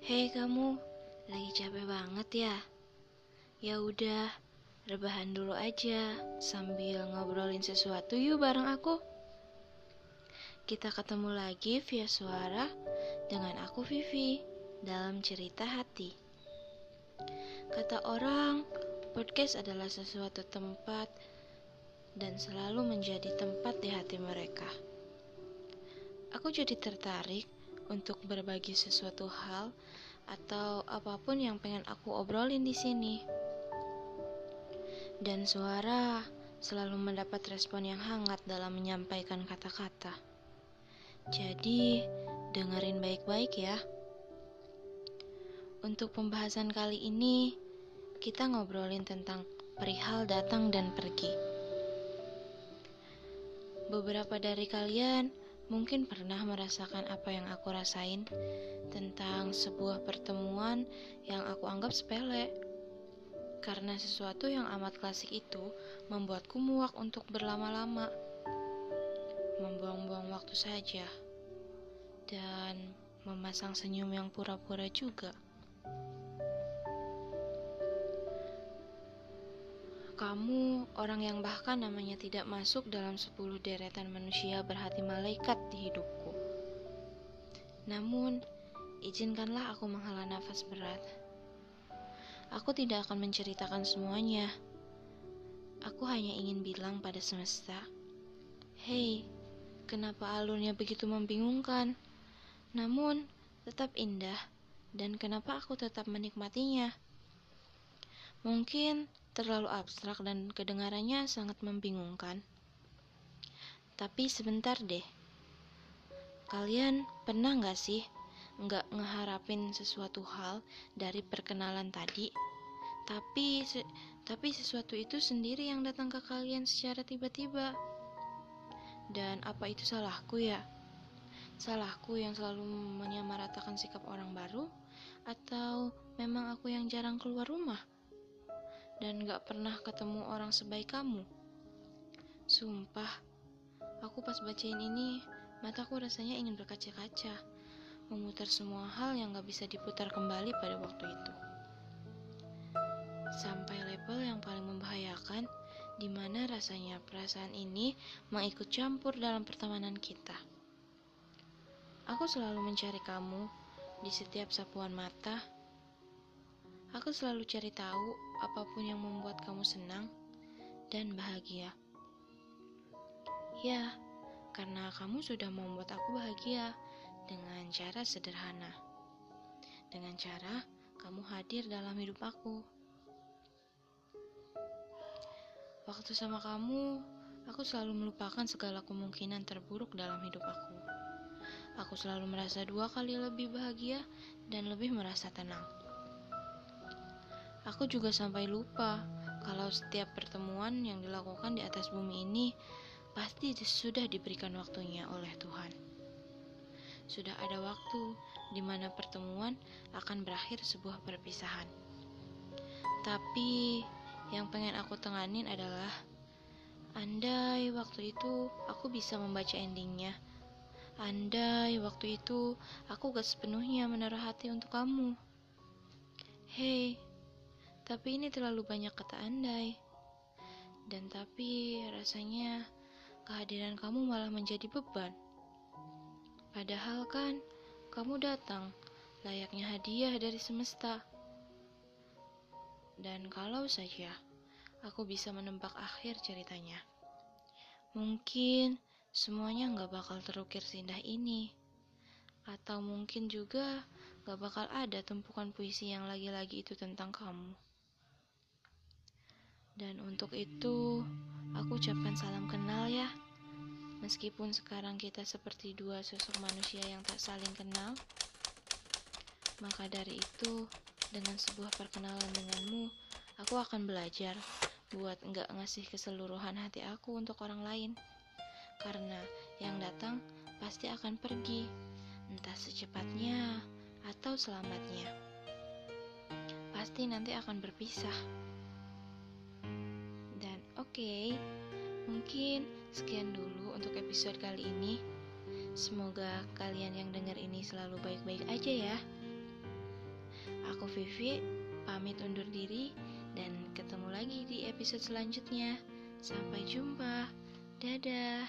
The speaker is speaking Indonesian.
Hei kamu, lagi capek banget ya? Ya udah, rebahan dulu aja sambil ngobrolin sesuatu yuk bareng aku. Kita ketemu lagi via suara dengan aku Vivi dalam cerita hati. Kata orang, podcast adalah sesuatu tempat dan selalu menjadi tempat di hati mereka. Aku jadi tertarik untuk berbagi sesuatu hal atau apa pun yang pengen aku obrolin di sini. Dan suara selalu mendapat respon yang hangat dalam menyampaikan kata-kata. Jadi, dengerin baik-baik ya. Untuk pembahasan kali ini, kita ngobrolin tentang perihal datang dan pergi. Beberapa dari kalian mungkin pernah merasakan apa yang aku rasain tentang sebuah pertemuan yang aku anggap sepele. Karena sesuatu yang amat klasik itu membuatku muak untuk berlama-lama, membuang-buang waktu saja, dan memasang senyum yang pura-pura juga. Kamu orang yang bahkan namanya tidak masuk dalam sepuluh deretan manusia berhati malaikat di hidupku. Namun, izinkanlah aku menghela nafas berat. Aku tidak akan menceritakan semuanya. Aku hanya ingin bilang pada semesta, "Hei, kenapa alurnya begitu membingungkan? Namun, tetap indah, dan kenapa aku tetap menikmatinya?" Mungkin terlalu abstrak dan kedengarannya sangat membingungkan. Tapi sebentar deh, kalian pernah nggak sih nggak ngeharapin sesuatu hal dari perkenalan tadi, tapi se tapi sesuatu itu sendiri yang datang ke kalian secara tiba-tiba. Dan apa itu salahku ya? Salahku yang selalu menyamaratakan sikap orang baru, atau memang aku yang jarang keluar rumah? Dan gak pernah ketemu orang sebaik kamu. Sumpah, aku pas bacain ini, mataku rasanya ingin berkaca-kaca, memutar semua hal yang gak bisa diputar kembali pada waktu itu. Sampai level yang paling membahayakan, di mana rasanya perasaan ini mengikut campur dalam pertemanan kita. Aku selalu mencari kamu di setiap sapuan mata. Aku selalu cari tahu apa pun yang membuat kamu senang dan bahagia. Ya, karena kamu sudah membuat aku bahagia dengan cara sederhana. Dengan cara kamu hadir dalam hidup aku. Waktu sama kamu, aku selalu melupakan segala kemungkinan terburuk dalam hidup aku. Aku selalu merasa dua kali lebih bahagia dan lebih merasa tenang. Aku juga sampai lupa kalau setiap pertemuan yang dilakukan di atas bumi ini pasti sudah diberikan waktunya oleh Tuhan. Sudah ada waktu di mana pertemuan akan berakhir sebuah perpisahan. Tapi yang pengen aku tenganin adalah andai waktu itu aku bisa membaca endingnya. Andai waktu itu aku gak sepenuhnya menaruh hati untuk kamu. Hei, tapi ini terlalu banyak kata andai. Dan tapi rasanya kehadiran kamu malah menjadi beban. Padahal kan kamu datang layaknya hadiah dari semesta. Dan kalau saja aku bisa menebak akhir ceritanya, mungkin semuanya nggak bakal terukir seindah ini. Atau mungkin juga gak bakal ada tumpukan puisi yang lagi-lagi itu tentang kamu. Dan untuk itu, aku ucapkan salam kenal ya. Meskipun sekarang kita seperti dua sosok manusia yang tak saling kenal, maka dari itu, dengan sebuah perkenalan denganmu, aku akan belajar buat nggak ngasih keseluruhan hati aku untuk orang lain. Karena yang datang pasti akan pergi, entah secepatnya atau selamatnya. Pasti nanti akan berpisah. Okay, mungkin sekian dulu untuk episode kali ini. Semoga kalian yang dengar ini selalu baik-baik aja ya. Aku Vivi, pamit undur diri dan ketemu lagi di episode selanjutnya. Sampai jumpa. Dadah.